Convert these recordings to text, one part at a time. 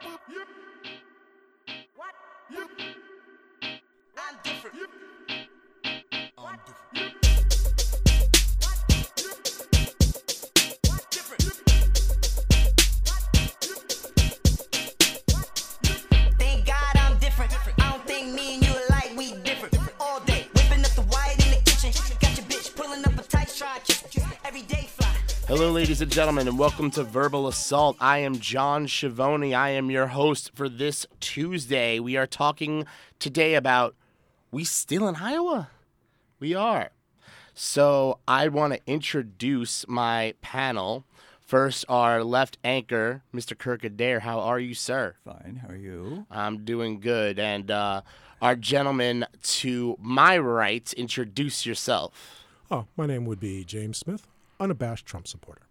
What? I'm different. I'm different. Hello, ladies and gentlemen, and welcome to Verbal Assault. I am John Schiavone. I am your host for this Tuesday. We are talking today about we still in Iowa. We are. So I want to introduce my panel. First, our left anchor, Mr. Kirk Adair. How are you, sir? Fine. How are you? I'm doing good. And uh, our gentleman to my right, introduce yourself. Oh, my name would be James Smith, unabashed Trump supporter.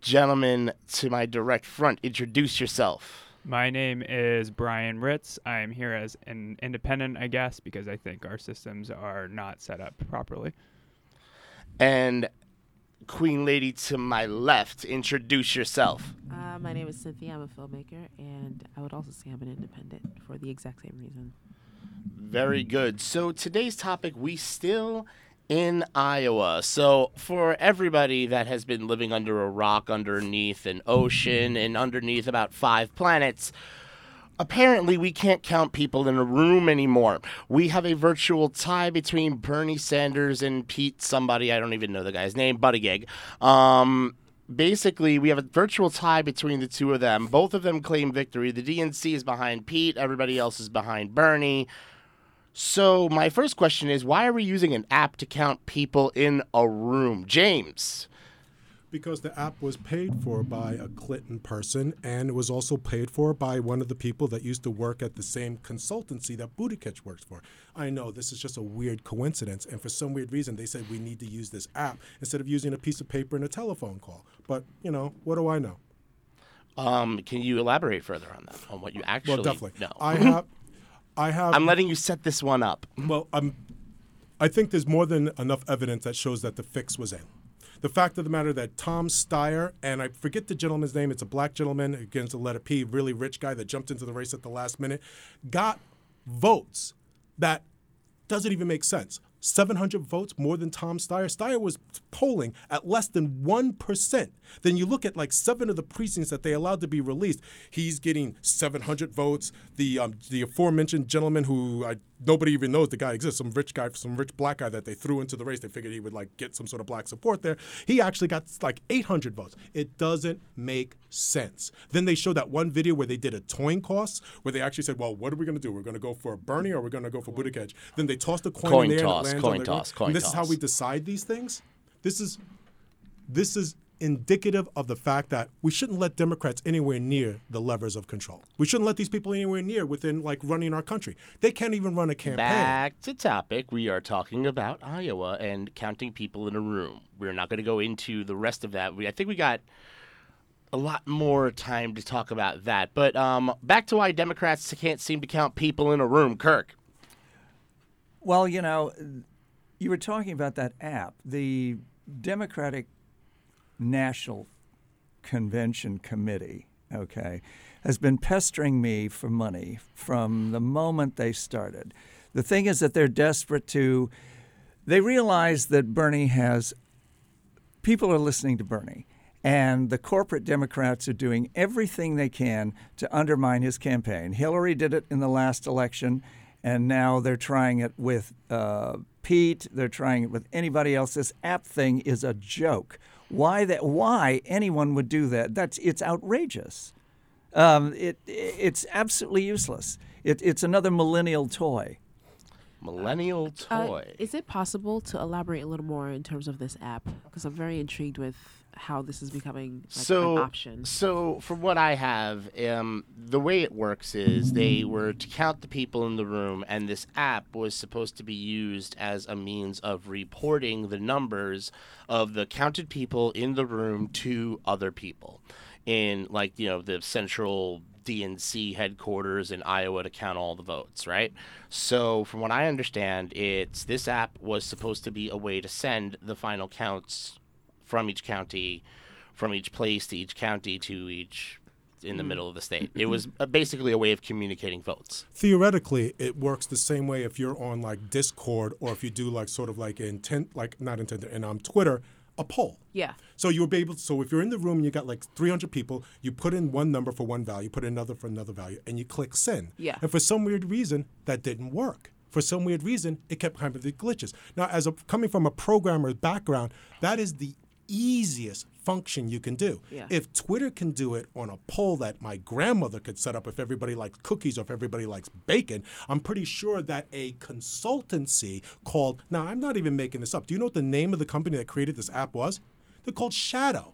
Gentlemen, to my direct front, introduce yourself. My name is Brian Ritz. I am here as an independent, I guess, because I think our systems are not set up properly. And Queen Lady to my left, introduce yourself. Uh, my name is Cynthia. I'm a filmmaker, and I would also say I'm an independent for the exact same reason. Very good. So today's topic, we still in Iowa. So for everybody that has been living under a rock underneath an ocean and underneath about five planets, apparently we can't count people in a room anymore. We have a virtual tie between Bernie Sanders and Pete somebody, I don't even know the guy's name, Buttigieg. Um basically we have a virtual tie between the two of them. Both of them claim victory. The DNC is behind Pete, everybody else is behind Bernie. So my first question is why are we using an app to count people in a room? James. Because the app was paid for by a Clinton person, and it was also paid for by one of the people that used to work at the same consultancy that Buttigieg works for. I know this is just a weird coincidence, and for some weird reason, they said we need to use this app instead of using a piece of paper and a telephone call. But you know, what do I know? Um, can you elaborate further on that? On what you actually Well, definitely. know? I have, I have. I'm letting you set this one up. Well, I'm, I think there's more than enough evidence that shows that the fix was in. The fact of the matter that Tom Steyer, and I forget the gentleman's name, it's a black gentleman against a letter P, really rich guy that jumped into the race at the last minute, got votes that doesn't even make sense. 700 votes more than Tom Steyer. Steyer was polling at less than 1%. Then you look at like seven of the precincts that they allowed to be released. He's getting 700 votes. The um, the aforementioned gentleman who I, nobody even knows the guy exists, some rich guy, some rich black guy that they threw into the race. They figured he would like get some sort of black support there. He actually got like 800 votes. It doesn't make sense. Then they showed that one video where they did a coin toss, where they actually said, "Well, what are we going to do? We're going to go for Bernie or we're going to go for Buttigieg." Then they tossed a coin, Coin in there toss, coin on the toss, coin And this is how we decide these things. This is this is indicative of the fact that we shouldn't let Democrats anywhere near the levers of control. We shouldn't let these people anywhere near within like running our country. They can't even run a campaign. Back to topic. We are talking about Iowa and counting people in a room. We're not going to go into the rest of that. We, I think we got a lot more time to talk about that. But um, back to why Democrats can't seem to count people in a room. Kirk. Well, you know, you were talking about that app. The Democratic National Convention Committee, okay, has been pestering me for money from the moment they started. The thing is that they're desperate to, they realize that Bernie has, people are listening to Bernie. And the corporate Democrats are doing everything they can to undermine his campaign. Hillary did it in the last election, and now they're trying it with uh, Pete. They're trying it with anybody else. This app thing is a joke. Why that? Why anyone would do that? That's it's outrageous. Um, it it's absolutely useless. It, it's another millennial toy. Millennial Uh, toy. is it possible to elaborate a little more in terms of this app? Because I'm very intrigued with how this is becoming like, so, an option. So, from what I have, um, the way it works is they were to count the people in the room, and this app was supposed to be used as a means of reporting the numbers of the counted people in the room to other people in, like, you know, the central DNC headquarters in Iowa to count all the votes, right? So, from what I understand, it's this app was supposed to be a way to send the final counts from each county, from each place to each county to each in the middle of the state. It was uh, basically a way of communicating votes. theoretically it works the same way if you're on like discord or if you do like sort of like intent like not intent in um, twitter a poll Yeah. so you'll be able so if you're in the room and you got like 300 people you put in one number for one value put another for another value and you click send Yeah. and for some weird reason that didn't work for some weird reason it kept having the glitches now as a coming from a programmer's background that is the easiest function you can do Yeah. if Twitter can do it on a poll that my grandmother could set up if everybody likes cookies or if everybody likes bacon, I'm pretty sure that a consultancy called, now I'm not even making this up. Do you know what the name of the company that created this app was? They're called Shadow.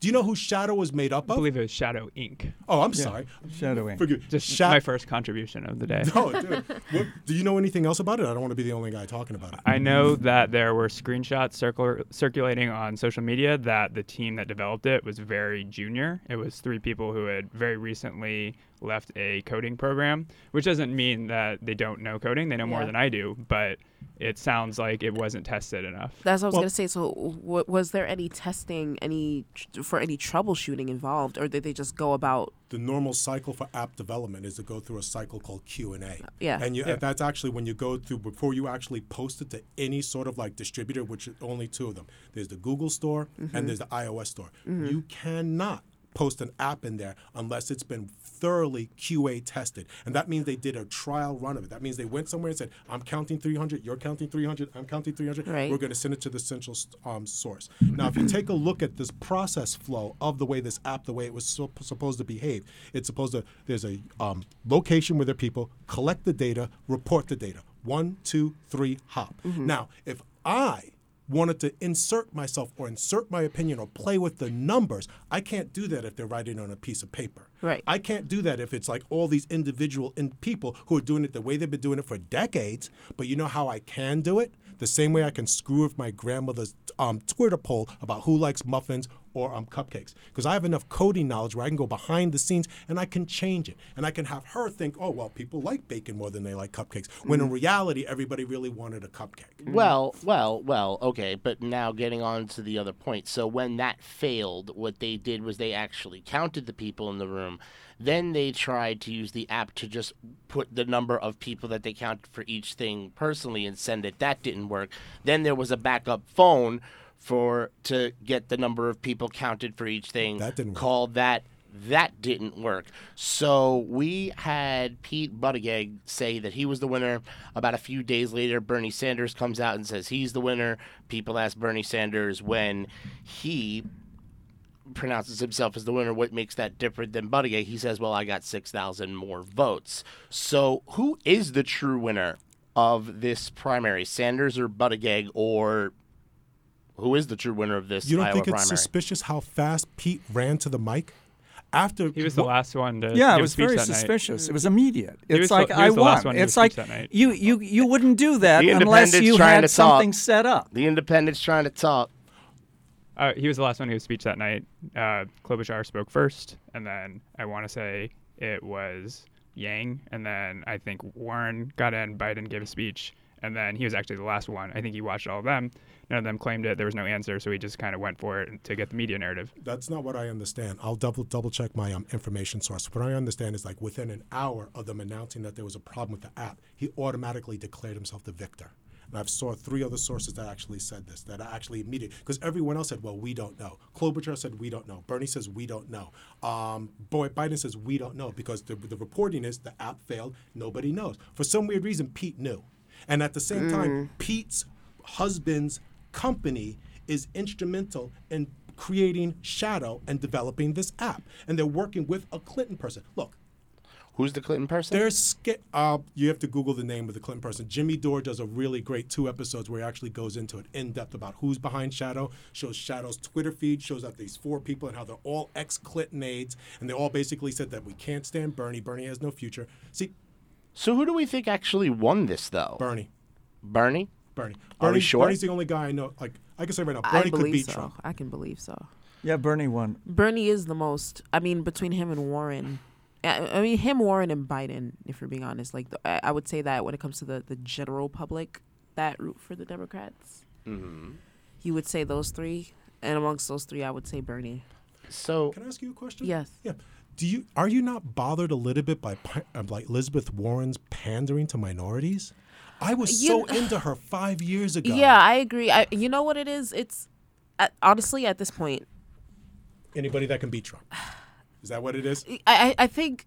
Do you know who Shadow was made up of? I believe it was Shadow Inc. Oh, I'm sorry. Shadowing. Forgive Just Sha- my first contribution of the day. No, dude. What- do you know anything else about it? I don't want to be the only guy talking about it. I know that there were screenshots circul- circulating on social media that the team that developed it was very junior. It was three people who had very recently left a coding program, which doesn't mean that they don't know coding. They know more than I do, but it sounds like it wasn't tested enough. That's what I was Well- gonna say. So, w- was there any testing, any tr- for any troubleshooting involved, or did they just go about? the normal cycle for app development is to go through a cycle called Q&A. Uh, yeah. And you, that's actually when you go through before you actually post it to any sort of like distributor, which is only two of them. There's the Google Store mm-hmm. and there's the iOS Store. Mm-hmm. You cannot post an app in there unless it's been thoroughly QA tested. And that means they did a trial run of it. That means they went somewhere and said, I'm counting 300, you're counting 300, I'm counting 300. Right. We're going to send it to the central um, source. Now, if you take a look at this process flow of the way this app, the way it was so, supposed to behave, it's supposed to, there's a um, location where there are people, collect the data, report the data. One, two, three, hop. Now, if I wanted to insert myself or insert my opinion or play with the numbers, I can't do that if they're writing on a piece of paper. Right. I can't do that if it's like all these individual in people who are doing it the way they've been doing it for decades. But you know how I can do it? The same way I can screw with my grandmother's um, Twitter poll about who likes muffins or um, cupcakes. Because I have enough coding knowledge where I can go behind the scenes and I can change it. And I can have her think, oh, well, people like bacon more than they like cupcakes. When in reality, everybody really wanted a cupcake. Well, well, well, okay, but now getting on to the other point. So when that failed, what they did was they actually counted the people in the room. Then they tried to use the app to just put the number of people that they counted for each thing personally and send it. That didn't work. Then there was a backup phone for to get the number of people counted for each thing. That didn't work. Called that that didn't work. So we had Pete Buttigieg say that he was the winner. About a few days later, Bernie Sanders comes out and says he's the winner. People ask Bernie Sanders when he pronounces himself as the winner, what makes that different than Buttigieg? He says, well, I got 6,000 more votes. So who is the true winner of this primary, Sanders or Buttigieg, or who is the true winner of this You don't Iowa think it's primary? suspicious how fast Pete ran to the mic? After He was the last one to Yeah, give it a was speech very that night. suspicious. It was immediate. He It's was the- like he I was the won. last one to give It's like that night. you you you wouldn't do that unless Independent's you trying had to something talk. set up. The Independent's trying to talk. Uh, he was the last one to give a speech that night. Uh, Klobuchar spoke first, and then I want to say it was Yang, and then I think Warren got in, Biden gave a speech, and then he was actually the last one. I think he watched all of them. None of them claimed it. There was no answer, so he just kind of went for it to get the media narrative. That's not what I understand. I'll double double check my um, information source. What I understand is like within an hour of them announcing that there was a problem with the app, he automatically declared himself the victor. And I've saw three other sources that actually said this, that actually immediately, because everyone else said, well, we don't know. Klobuchar said, we don't know. Bernie says, we don't know. Um, boy, Biden says, we don't know, because the, the reporting is the app failed, nobody knows. For some weird reason, Pete knew. And at the same time, Pete's husband's company is instrumental in creating Shadow and developing this app. And they're working with a Clinton person. Look, Who's the Clinton person? there's sca- uh, you have to Google the name of the Clinton person. Jimmy Dore does a really great two episodes where he actually goes into it in depth about who's behind Shadow, shows Shadow's Twitter feed, shows out these four people and how they're all ex Clinton aides, and they all basically said that we can't stand Bernie. Bernie has no future. See, so who do we think actually won this, though? Bernie, Bernie? Bernie, Are we Bernie, sure? Bernie's the only guy I know. Like I can say right now, I Bernie could believe beat so. Trump. I can believe so. Yeah, Bernie won. Bernie is the most. I mean, between him and Warren. I I mean, him, Warren, and Biden. If we're being honest, like the, I I would say that when it comes to the the general public that root for the Democrats, Mm-hmm. you would say those three, and amongst those three, I would say Bernie. So Can I ask you a question? Yes. Yeah. Do you are you not bothered a little bit by uh, like Elizabeth Warren's pandering to minorities? I was You so into her five years ago. Yeah, I agree. I, you know what it is? It's uh, honestly at this point, Anybody that can beat Trump. Is that what it is? I I think,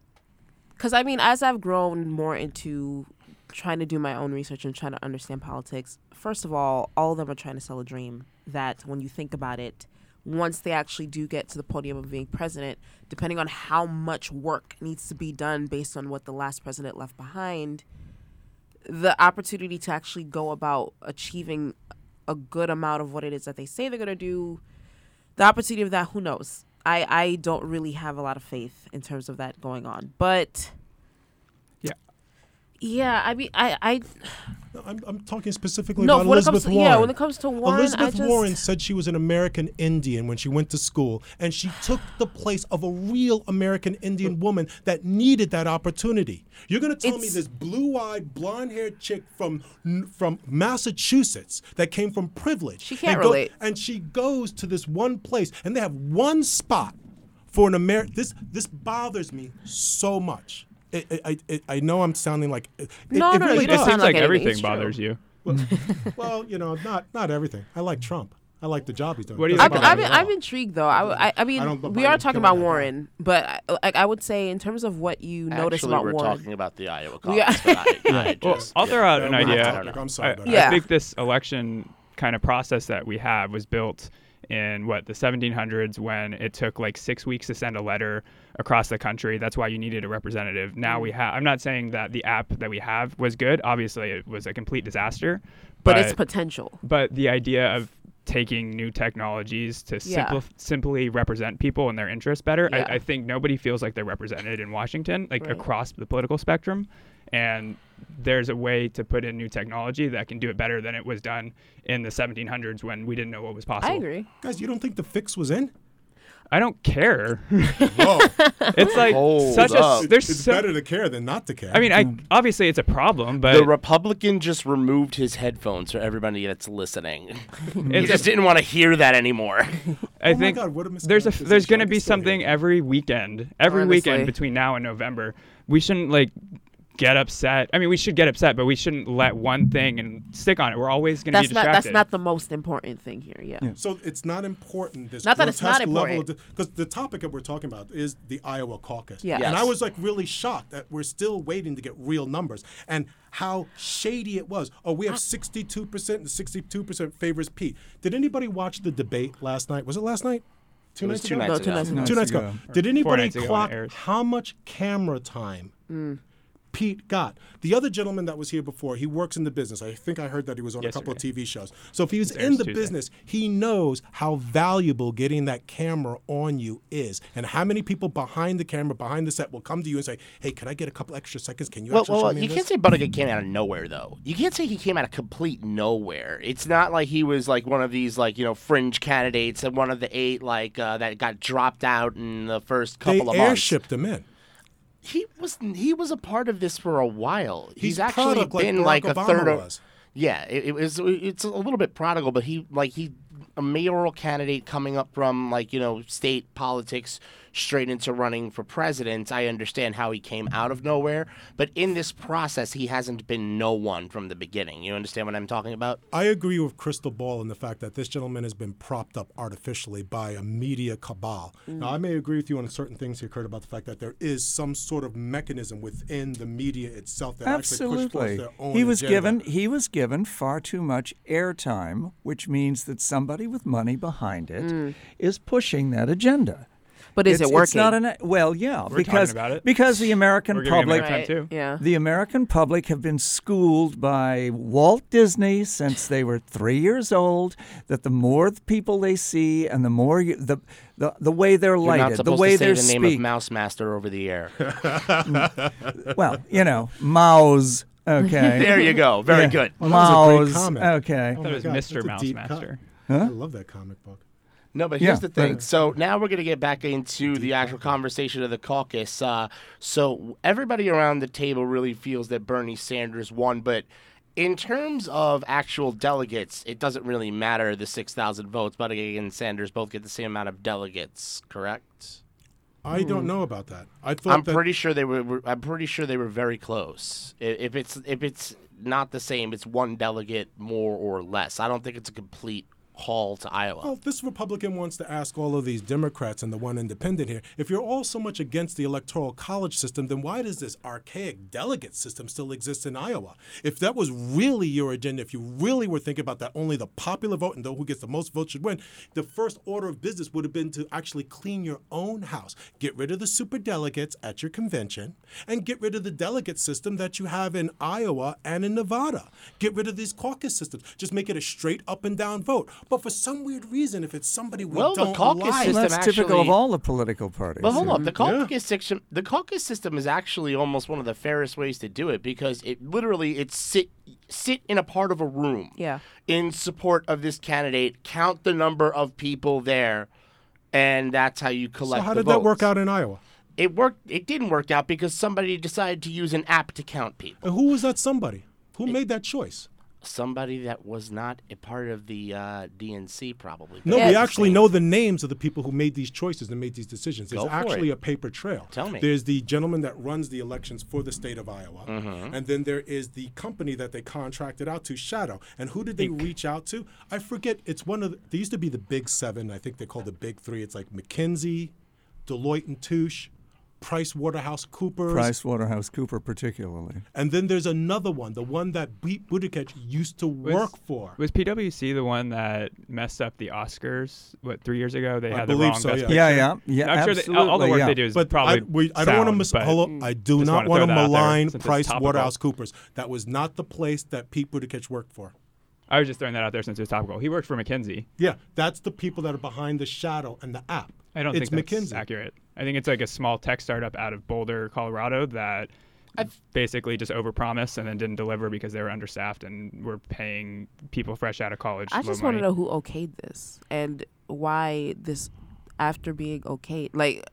because I mean, as I've grown more into trying to do my own research and trying to understand politics, first of all, all of them are trying to sell a dream that when you think about it, once they actually do get to the podium of being president, depending on how much work needs to be done based on what the last president left behind, the opportunity to actually go about achieving a good amount of what it is that they say they're going to do the opportunity of that who knows i i don't really have a lot of faith in terms of that going on but. Yeah i mean i i No, I'm, I'm talking specifically No, about when it comes Elizabeth to- yeah, Warren. when it comes to Warren, I Elizabeth just- Warren said she was an American Indian when she went to school, and she took the place of a real American Indian woman that needed that opportunity. You're going to tell me this blue-eyed, blonde-haired chick from from Massachusetts that came from privilege. She can't and go- relate. and she goes to this one place, and they have one spot for an American. This this bothers me so much. It, it, I, it, I know I'm sounding like it, No, it no, really you It does. sound seems like like everything It's true. bothers you. Well, you know, not not everything. I like Trump. I like the job he's doing. What do you think I'm, about bother I'm, I'm intrigued though. I, I, I mean, I we are talking about like that. Warren, but I, like I would say in terms of what you notice actually, about we're Warren. talking about the Iowa caucus. but I, I Well, just, I'll throw out Yeah, an we're off idea. topic. I'm sorry I, about I think this election kind of process that we have was built in what the 1700s when it took like six weeks to send a letter across the country. That's why you needed a representative. Now Mm. we have. I'm not saying that the app that we have was good. Obviously, it was a complete disaster. but it's potential. but the idea of taking new technologies to Yeah. simply represent people and their interests better, Yeah. I, I think nobody feels like they're represented in Washington, like Right. across the political spectrum. And there's a way to put in new technology that can do it better than it was done in the 1700s when we didn't know what was possible. I agree. Guys, you don't think the fix was in? I don't care. Whoa, it's like Hold such up. a there's it's so, better to care than not to care. I mean, I hmm. obviously it's a problem, but the Republican just removed his headphones for everybody that's listening. he it's just didn't want to hear that anymore. I Oh my think God, what a there's a there's going to be something you. every weekend, every Honestly. weekend between now and November. We shouldn't like get upset. I mean, we should get upset, but we shouldn't let one thing and stick on it. We're always going to be That's not distracted. that's not the most important thing here. Yeah. So it's not important. This Not that it's not important. because the topic that we're talking about is the Iowa caucus. Yes. And I was like really shocked that we're still waiting to get real numbers and how shady it was. Oh, we have 62% and 62% favors Pete. Did anybody watch the debate last night? Was it last night? Two nights two ago? nights No, two ago. nights ago. Two nights ago. Did anybody nights ago when it clock how much camera time Mm. Pete got? The other gentleman that was here before, he works in the business. I think I heard that he was on a couple of TV shows. So if he's airs in the Tuesday. business, he knows how valuable getting that camera on you is, and how many people behind the camera, behind the set, will come to you and say, "Hey, can I get a couple extra seconds? Can you Well, actually well, show me you this?" can't say Buttigieg came out of nowhere, though. You can't say he came out of complete nowhere. It's not like he was like one of these like you know fringe candidates and one of the eight like uh, that got dropped out in the first they couple of months. airshipped him in. He was he was a part of this for a while. He's, He's actually product been Barack like a Obama third of. was. Yeah, it, it was. It's a little bit prodigal, but he like he a mayoral candidate coming up from like you know state politics straight into running for president. I understand how he came out of nowhere, but in this process, he hasn't been no one from the beginning. You understand what I'm talking about? I agree with Krystal Ball in the fact that this gentleman has been propped up artificially by a media cabal. Now, I mm. may agree with you on certain things here, Kurt, about the fact that there is some sort of mechanism within the media itself that actually push towards Absolutely. their own He was agenda. given he was given far too much airtime, which means that somebody with money behind it mm. is pushing that agenda. But is it's, it working? It's not an well, yeah, We're because talking about it. because the American We're public airtime, right. too. Yeah. the American public have been schooled by Walt Disney since they were three years old that the more the people they see and the more you, the, the the way they're You're not lighted, the way they're the name speak. of Mouse Master over the air. well, you know, Mouse. Okay. there you go. Very Yeah. good. Oh, that was a great Mouse. comic. Okay. I thought it was God, Mr. that's Mouse deep cut. Master. I love that comic book. No, but Yeah, here's the thing. but- So now we're going to get back into the actual conversation of the caucus. Uh, so everybody around the table really feels that Bernie Sanders won, but in terms of actual delegates, it doesn't really matter the 6,000 votes. Buttigieg and Sanders both get the same amount of delegates, correct? I don't know about that. I thought I'm that pretty sure they were, were. I'm pretty sure they were very close. If it's if it's not the same, it's one delegate more or less. I don't think it's a complete haul to Iowa. Well, this Republican wants to ask all of these Democrats and the one independent here if you're all so much against the electoral college system, then why does this archaic delegate system still exist in Iowa? If that was really your agenda, if you really were thinking about that only the popular vote and who gets the most votes should win, the first order of business would have been to actually clean your own house. Get rid of the super delegates at your convention and get rid of the delegate system that you have in Iowa and in Nevada. Get rid of these caucus systems. Just make it a straight up and down vote. But for some weird reason, if it's somebody we Well, the don't caucus like, system Well, that's typical of all the political parties. But hold yeah. up, the mm-hmm. caucus system, the caucus system is actually almost one of the fairest ways to do it because it literally it's sit sit in a part of a room, Yeah. in support of this candidate, count the number of people there, and that's how you collect. so how the did that work out in Iowa? It worked. It didn't work out because somebody decided to use an app to count people. And who was that somebody? Who made that choice? Somebody that was not a part of the uh, DNC, probably. No, Yeah. we actually know the names of the people who made these choices and made these decisions. There's actually it. a paper trail. Tell me. There's the gentleman that runs the elections for the state of Iowa, Mm-hmm. and then there is the company that they contracted out to, Shadow. And who did they reach out to? I forget. It's one of the, they used to be the Big Seven. I think they called the Big Three. It's like McKinsey, Deloitte and Touche, Price Waterhouse Coopers, Price Waterhouse Cooper, particularly. and then there's another one, the one that Pete Buttigieg used to work for. Was PwC the one that messed up the Oscars? What three years ago? They I had the believe wrong so, best yeah. picture. Yeah, yeah, yeah. I'm sure they, all all the work yeah. they do is But probably I, we, I don't want to sound, mis- but hold up. I do not wanna want to throw that out there malign Price. Waterhouse Coopers. That was not the place that Pete Buttigieg worked for. I was just throwing that out there since it was topical. He worked for McKinsey. Yeah, that's the people that are behind the shadow and the app. I don't it's think that's McKinsey. accurate. I think it's like a small tech startup out of Boulder, Colorado that basically just overpromised and then didn't deliver because they were understaffed and were paying people fresh out of college. I just want to know who okayed this and why this, after being okayed, like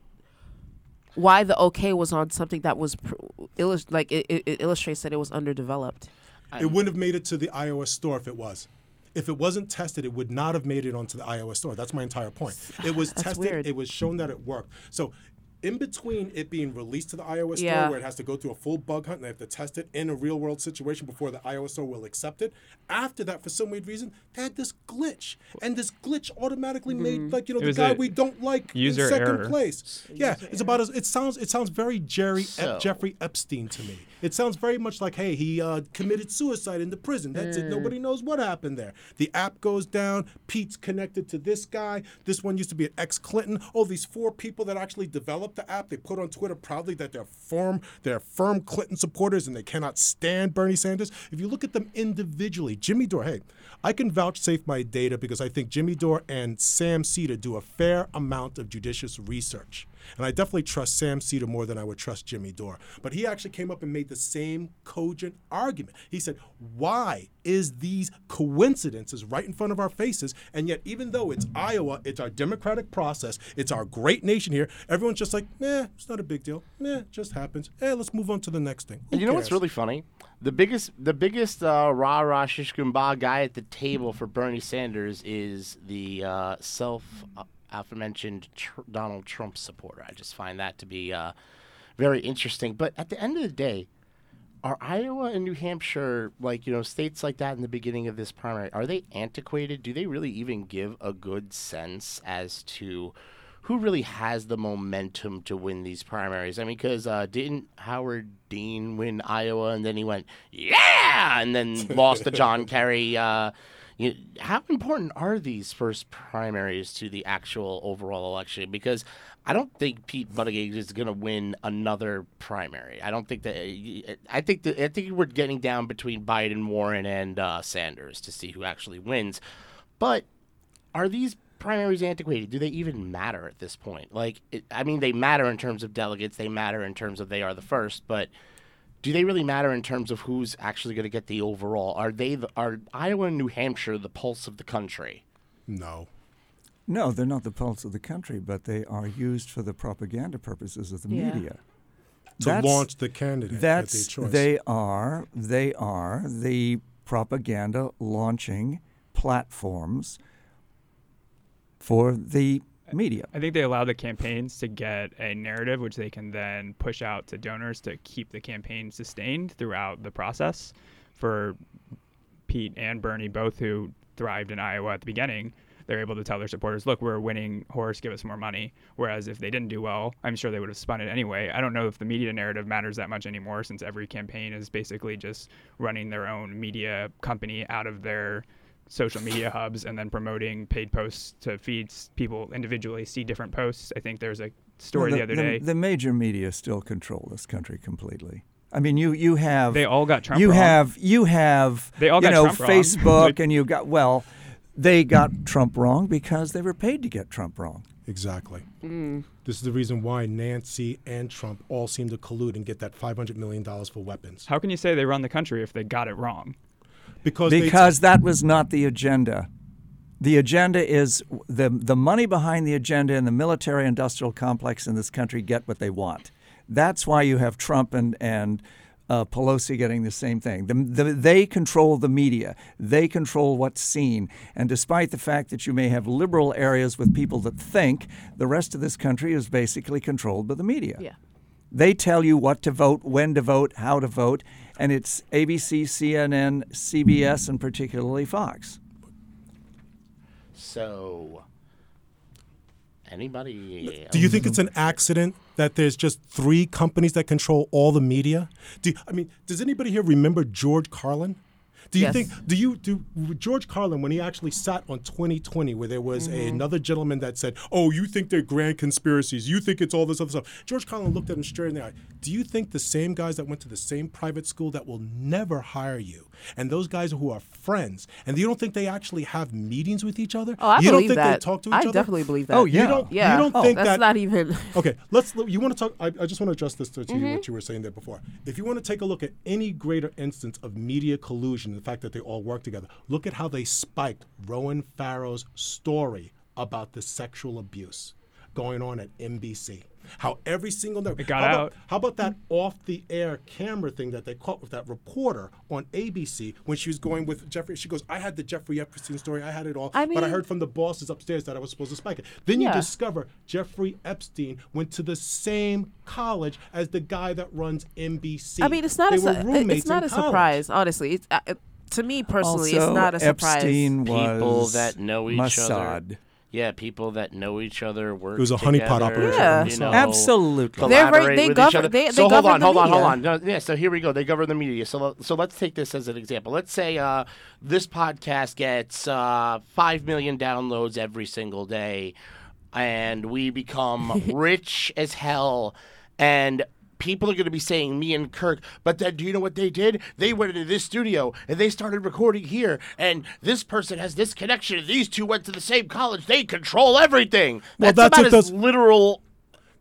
why the okay was on something that was pr- illus- like it, it, it illustrates that it was underdeveloped. It wouldn't have made it to the iOS store if it was. If it wasn't tested, it would not have made it onto the iOS store. That's my entire point. It was tested. weird. It was shown that it worked. So, in between it being released to the iOS Yeah. store, where it has to go through a full bug hunt and they have to test it in a real world situation before the iOS store will accept it. After that, for some weird reason, they had this glitch, and this glitch automatically made like you know It the guy we don't like user in second error. place. Yeah, it's about as it sounds. It sounds very Jerry So- Ep- Jeffrey Epstein to me. It sounds very much like, hey, he uh, committed suicide in the prison. That's it. Nobody knows what happened there. The app goes down. Pete's connected to this guy. This one used to be an ex-Clinton. Oh, these four people that actually developed the app, they put on Twitter proudly that they're firm, they're firm Clinton supporters and they cannot stand Bernie Sanders. If you look at them individually, Jimmy Dore, hey, I can vouchsafe my data because I think Jimmy Dore and Sam Seder do a fair amount of judicious research. And I definitely trust Sam Seder more than I would trust Jimmy Dore. But he actually came up and made the same cogent argument. He said, Why is these coincidences right in front of our faces? And yet, even though it's Iowa, it's our democratic process, it's our great nation here, everyone's just like, nah, it's not a big deal. Nah, it just happens. Hey, let's move on to the next thing. Who And you know what's really funny? The biggest, the biggest uh, rah rah shish guy at the table for Bernie Sanders is the uh, self uh, aforementioned tr- Donald Trump supporter. I just find that to be uh, very interesting. But at the end of the day, are Iowa and New Hampshire, like, you know, states like that in the beginning of this primary, are they antiquated? Do they really even give a good sense as to who really has the momentum to win these primaries? I mean, because uh, didn't Howard Dean win Iowa and then he went, yeah, and then lost to John Kerry? Uh, you, how important are these first primaries to the actual overall election? Because I don't think Pete Buttigieg is going to win another primary. I don't think that. I think that I think we're getting down between Biden, Warren, and uh, Sanders to see who actually wins. But are these primaries antiquated? Do they even matter at this point? Like, it, I mean, they matter in terms of delegates. They matter in terms of they are the first, but do they really matter in terms of who's actually going to get the overall? Are they the, are Iowa and New Hampshire the pulse of the country? No. No, they're not the pulse of the country, but they are used for the propaganda purposes of the Yeah. media. To That's- launch the candidate at their That's choice. they are they are the propaganda launching platforms for the media. I think they allow the campaigns to get a narrative which they can then push out to donors to keep the campaign sustained throughout the process. For Pete and Bernie, both who thrived in Iowa at the beginning, they're able to tell their supporters, look, we're winning horse, give us more money. Whereas if they didn't do well, I'm sure they would have spun it anyway. I don't know if the media narrative matters that much anymore since every campaign is basically just running their own media company out of their social media hubs and then promoting paid posts to feeds people individually see different posts. I think there's a story Well, the, other day. The major media still control this country completely. I mean, you you have they all got Trump you wrong. have you have They all you got know Trump wrong. Facebook and you got well, they got Trump wrong because they were paid to get Trump wrong. Exactly. Mm. This is the reason why Nancy and Trump all seem to collude and get that $500 million for weapons. How can you say they run the country if they got it wrong? Because, they- because that was not the agenda. The agenda is the the money behind the agenda and the military industrial complex in this country get what they want. That's why you have Trump and and uh, Pelosi getting the same thing. The, the, they control the media. They control what's seen. And despite the fact that you may have liberal areas with people that think, the rest of this country is basically controlled by the media. Yeah. They tell you what to vote, when to vote, how to vote, and it's ABC, CNN, CBS, and particularly Fox. So, anybody? Do you think it's an accident that there's just three companies that control all the media? Do I mean, does anybody here remember George Carlin? Do you Yes. think do you do George Carlin when he actually sat on 2020 where there was a, another gentleman that said, "Oh, you think they're grand conspiracies. You think it's all this other stuff." George Carlin looked at him straight in the eye. Do you think the same guys that went to the same private school that will never hire you and those guys who are friends and you don't think they actually have meetings with each other? Oh, I you believe don't think that. they talk to each I other? definitely believe that. Oh, yeah. You don't Yeah. you don't Oh, think that's that not even. Okay, let's. You want to talk? I, I just want to address this to, to Mm-hmm. you, what you were saying there before. If you want to take a look at any greater instance of media collusion, the fact that they all work together, look at how they spiked Ronan Farrow's story about the sexual abuse going on at NBC. How every single night It got how out. About, how about that off-the-air camera thing that they caught with that reporter on ABC when she was going with Jeffrey? She goes, "I had the Jeffrey Epstein story. I had it all, I but I heard from the bosses upstairs that I was supposed to spike it." Then you Yeah. discover Jeffrey Epstein went to the same college as the guy that runs NBC. I mean, it's not They a, su- it's not a college. surprise. Honestly, it's, uh, to me personally, also, it's not a surprise. Epstein People was that know each other. Mossad. Yeah, people that know each other work. It was a honeypot together, operation. Yeah. You know, Absolutely. They're very- collaborate they with each govern- other. they- so they hold on, the hold on, hold media. on. Yeah, so here we go. They govern the media. So so let's take this as an example. Let's say uh, this podcast gets uh, five million downloads every single day, and we become rich as hell, and. People are going to be saying me and Kirk, but then do you know what they did? They went into this studio and they started recording here, and this person has this connection. And these two went to the same college. They control everything. Well, That's, that's about as those- literal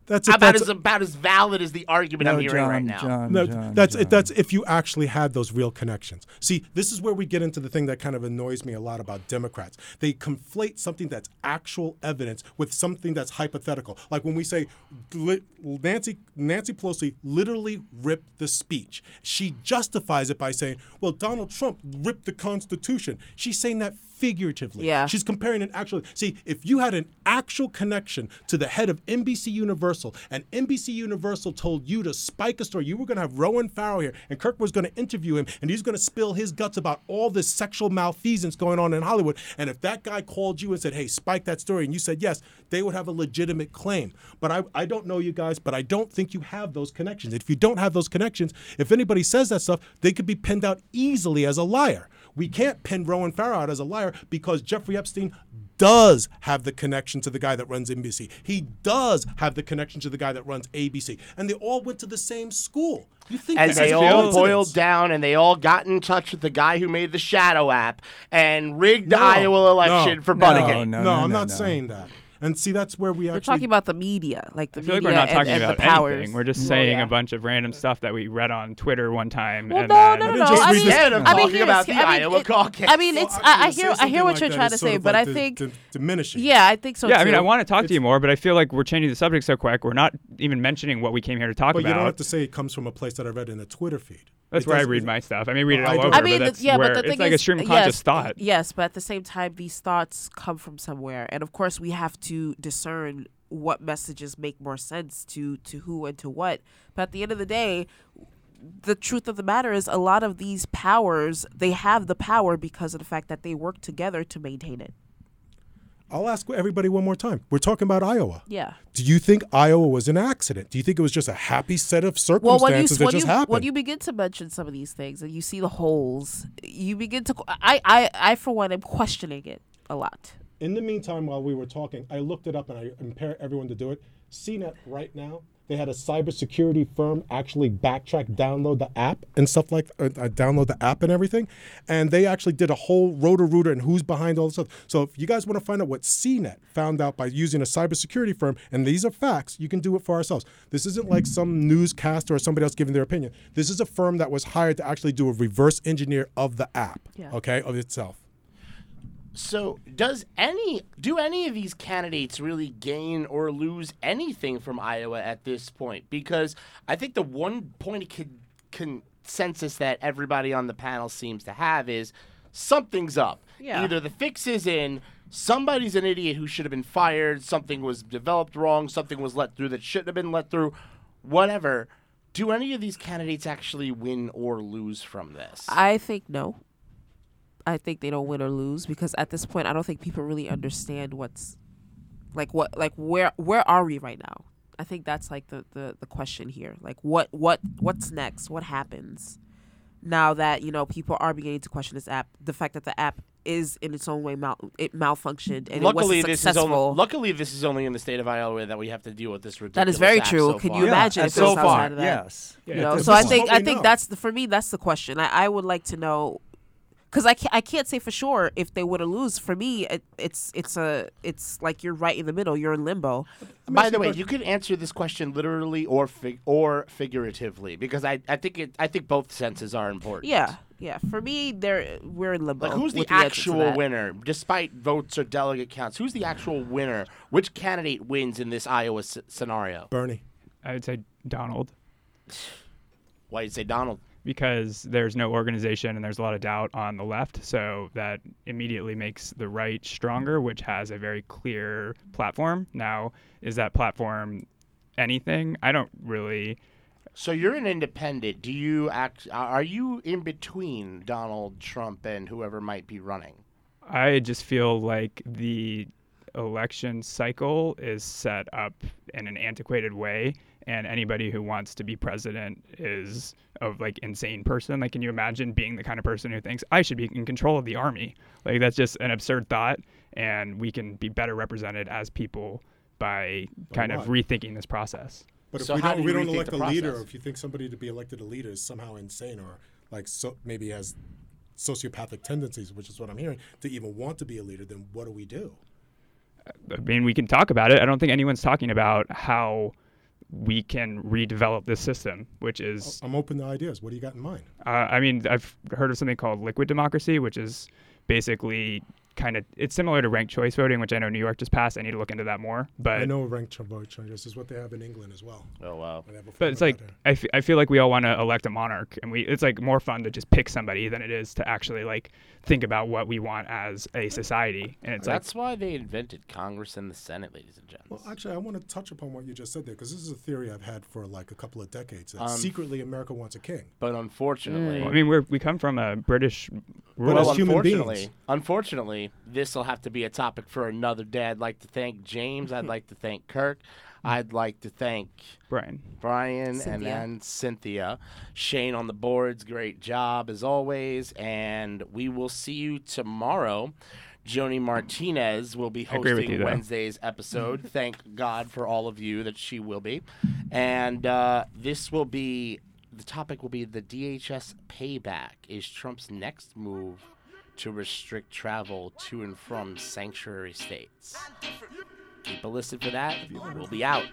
That's if about that's as about as valid as the argument No, I'm hearing John, right now. John, No, John, that's John. that's if you actually had those real connections. See, this is where we get into the thing that kind of annoys me a lot about Democrats. They conflate something that's actual evidence with something that's hypothetical. Like when we say Nancy Nancy Pelosi literally ripped the speech. She justifies it by saying, "Well, Donald Trump ripped the Constitution." She's saying that figuratively. Yeah. She's comparing an actual. See, if you had an actual connection to the head of NBC Universal, and NBC Universal told you to spike a story, you were going to have Ronan Farrow here, and Kirk was going to interview him, and he's going to spill his guts about all this sexual malfeasance going on in Hollywood. And if that guy called you and said, "Hey, spike that story," and you said yes, they would have a legitimate claim. But I, I don't know you guys, but I don't think you have those connections. If you don't have those connections, if anybody says that stuff, they could be pinned out easily as a liar. We can't pin Ronan Farrow out as a liar because Jeffrey Epstein does have the connection to the guy that runs NBC. He does have the connection to the guy that runs ABC. And they all went to the same school. You think And they all boiled down and they all got in touch with the guy who made the Shadow app and rigged the No, Iowa election no, for no, Bunnegate. no. No, I'm not no. saying that. And see, that's where we We're actually. talking about the media, like the I feel like media we're not and, talking and about the powers. anything. We're just Well, saying yeah. a bunch of random stuff that we read on Twitter one time. Well, and no, then, no, no, didn't no. just I mean, this- Instead of I mean, talking about the I mean, Iowa caucus. I mean, it's. actually, I, I hear. I hear what like you're trying to say, but like I think. diminishing. Yeah, I think so yeah, too. I mean, I want to talk to you more, but I feel like we're changing the subject so quick. We're not even mentioning what we came here to talk But about. you don't have to say it comes from a place that I read in a Twitter feed. That's It where I read my stuff. I may read it I all don't- over, I mean, but the- yeah, but the it's thing like is, a stream of yes, conscious thought. Yes, but at the same time, these thoughts come from somewhere, and of course, we have to discern what messages make more sense to to who and to what. But at the end of the day, the truth of the matter is, a lot of these powers they have the power because of the fact that they work together to maintain it. I'll ask everybody one more time. We're talking about Iowa. Yeah. Do you think Iowa was an accident? Do you think it was just a happy set of Well, when you circumstances when that just you, happened? when you begin to mention some of these things and you see the holes, you begin to. I I I for one am questioning it a lot. In the meantime, while we were talking, I looked it up and I implore everyone to do it. CNET right now, they had a cybersecurity firm actually backtrack, download the app and stuff like uh, uh, download the app and everything, and they actually did a whole Roto-Rooter and who's behind all this stuff. So if you guys want to find out what CNET found out by using a cybersecurity firm, and these are facts, you can do it for ourselves. This isn't like some newscaster or somebody else giving their opinion. This is a firm that was hired to actually do a reverse engineer of the app, Yeah. okay, of itself. So, does any do any of these candidates really gain or lose anything from Iowa at this point? Because I think the one point of con- consensus that everybody on the panel seems to have is something's up. Yeah. Either the fix is in, somebody's an idiot who should have been fired, something was developed wrong, something was let through that shouldn't have been let through, whatever. Do any of these candidates actually win or lose from this? I think no. I think they don't win or lose because at this point I don't think people really understand what's like what like where where are we right now? I think that's like the the, the question here. Like what what what's next? What happens now that you know people are beginning to question this app? The fact that the app is in its own way mal- it malfunctioned and luckily, it wasn't this is only, luckily this is only in the state of Iowa that we have to deal with this ridiculous That is very act true. so Can far. you imagine yeah, if so far, outside of that? yes. you know so i think i think that's the for me that's the question i, I would like to know because I can't, I can't say for sure if they would have lose for me it, it's it's a it's like you're right in the middle you're in limbo By the way, you could answer this question literally or fig- or figuratively because I, I think it I think both senses are important. yeah yeah for me there we're in limbo Like who's the with answer to actual winner, despite votes or delegate counts? Who's the actual winner? Which candidate wins in this Iowa s- scenario? Bernie. I would say Donald Why you say Donald? Because there's no organization and there's a lot of doubt on the left. So that immediately makes the right stronger, which has a very clear platform. Now, is that platform anything? I don't really. So you're an independent. Do you act? Are you in between Donald Trump and whoever might be running? I just feel like the election cycle is set up in an antiquated way and anybody who wants to be president is a like insane person like can you imagine being the kind of person who thinks i should be in control of the army like that's just an absurd thought and we can be better represented as people by kind of rethinking this process But if So we don't, do we don't elect the a leader, process? if you think somebody to be elected a leader is somehow insane or like so maybe has sociopathic tendencies, which is what I'm hearing, to even want to be a leader, then what do we do? I mean, we can talk about it. I don't think anyone's talking about how we can redevelop this system, which is I'm open to ideas. What do you got in mind? Uh, I mean, I've heard of something called liquid democracy, which is basically kind of it's similar to ranked choice voting, which I know New York just passed. I need to look into that more. But I know ranked choice vote changes is what they have in England as well. Oh wow. They have a but it's like that there. I, f- I feel like we all want to elect a monarch, and we it's like more fun to just pick somebody than it is to actually like think about what we want as a society. And it's like That's why they invented Congress and the Senate, ladies and gentlemen. Well, actually, I want to touch upon what you just said there because this is a theory I've had for like a couple of decades. That Um, secretly, America wants a king. but unfortunately, I mean, we're we come from a British rule. Well, well, as human unfortunately, beings. unfortunately, this will have to be a topic for another day. I'd like to thank James. I'd like to thank Kirk. I'd like to thank Brian. Brian and Cynthia. then Cynthia. Shane on the boards, great job as always. And we will see you tomorrow. Joni Martinez will be I agree with hosting you. Wednesday's episode. Thank God for all of you that she will be. And uh, this will be the topic will be the DHS payback. Is Trump's next move to restrict travel to and from sanctuary states? Keep a listen for that. We'll be out.